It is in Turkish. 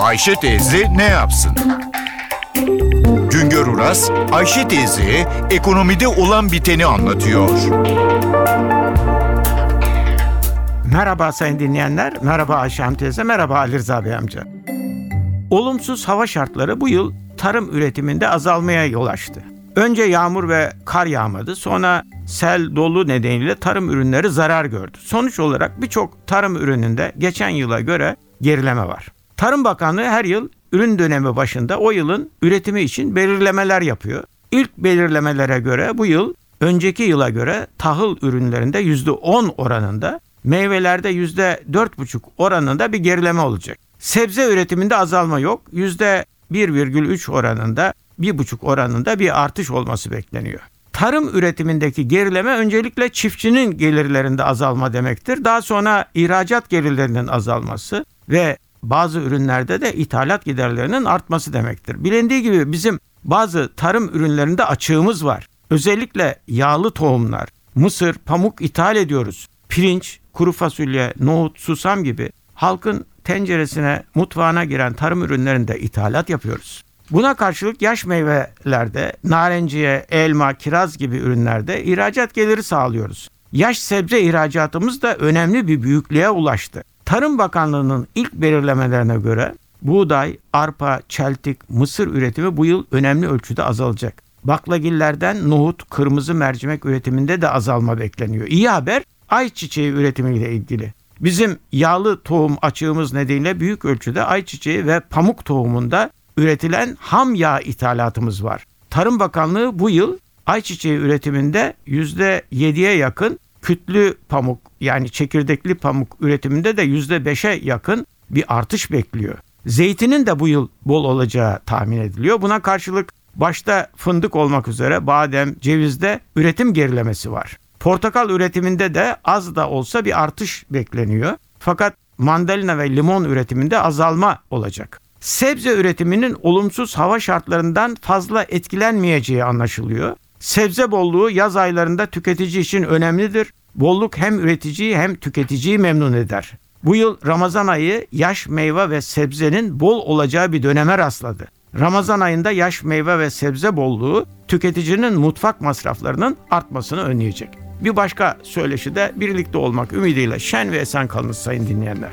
Ayşe teyze ne yapsın? Güngör Uras, Ayşe teyze ekonomide olan biteni anlatıyor. Merhaba sayın dinleyenler, merhaba Ayşe Hanım teyze, merhaba Ali Rıza Bey amca. Olumsuz hava şartları bu yıl tarım üretiminde azalmaya yol açtı. Önce yağmur ve kar yağmadı, sonra sel, dolu nedeniyle tarım ürünleri zarar gördü. Sonuç olarak birçok tarım ürününde geçen yıla göre gerileme var. Tarım Bakanlığı her yıl ürün dönemi başında o yılın üretimi için belirlemeler yapıyor. İlk belirlemelere göre bu yıl önceki yıla göre tahıl ürünlerinde %10 oranında, meyvelerde %4,5 oranında bir gerileme olacak. Sebze üretiminde azalma yok. %1,3 oranında, 1,5 oranında bir artış olması bekleniyor. Tarım üretimindeki gerileme öncelikle çiftçinin gelirlerinde azalma demektir. Daha sonra ihracat gelirlerinin azalması ve bazı ürünlerde de ithalat giderlerinin artması demektir. Bilindiği gibi bizim bazı tarım ürünlerinde açığımız var. Özellikle yağlı tohumlar, mısır, pamuk ithal ediyoruz. Pirinç, kuru fasulye, nohut, susam gibi halkın tenceresine, mutfağına giren tarım ürünlerinde ithalat yapıyoruz. Buna karşılık yaş meyvelerde, narenciye, elma, kiraz gibi ürünlerde ihracat geliri sağlıyoruz. Yaş sebze ihracatımız da önemli bir büyüklüğe ulaştı. Tarım Bakanlığı'nın ilk belirlemelerine göre buğday, arpa, çeltik, mısır üretimi bu yıl önemli ölçüde azalacak. Baklagillerden nohut, kırmızı mercimek üretiminde de azalma bekleniyor. İyi haber ayçiçeği üretimiyle ilgili. Bizim yağlı tohum açığımız nedeniyle büyük ölçüde ayçiçeği ve pamuk tohumunda üretilen ham yağ ithalatımız var. Tarım Bakanlığı bu yıl ayçiçeği üretiminde %7'ye yakın kütlü pamuk yani çekirdekli pamuk üretiminde de %5'e yakın bir artış bekliyor. Zeytinin de bu yıl bol olacağı tahmin ediliyor. Buna karşılık başta fındık olmak üzere badem, cevizde üretim gerilemesi var. Portakal üretiminde de az da olsa bir artış bekleniyor. Fakat mandalina ve limon üretiminde azalma olacak. Sebze üretiminin olumsuz hava şartlarından fazla etkilenmeyeceği anlaşılıyor. Sebze bolluğu yaz aylarında tüketici için önemlidir. Bolluk hem üreticiyi hem tüketiciyi memnun eder. Bu yıl Ramazan ayı yaş meyve ve sebzenin bol olacağı bir döneme rastladı. Ramazan ayında yaş meyve ve sebze bolluğu tüketicinin mutfak masraflarının artmasını önleyecek. Bir başka söyleşi de birlikte olmak ümidiyle şen ve esen kalınız sayın dinleyenler.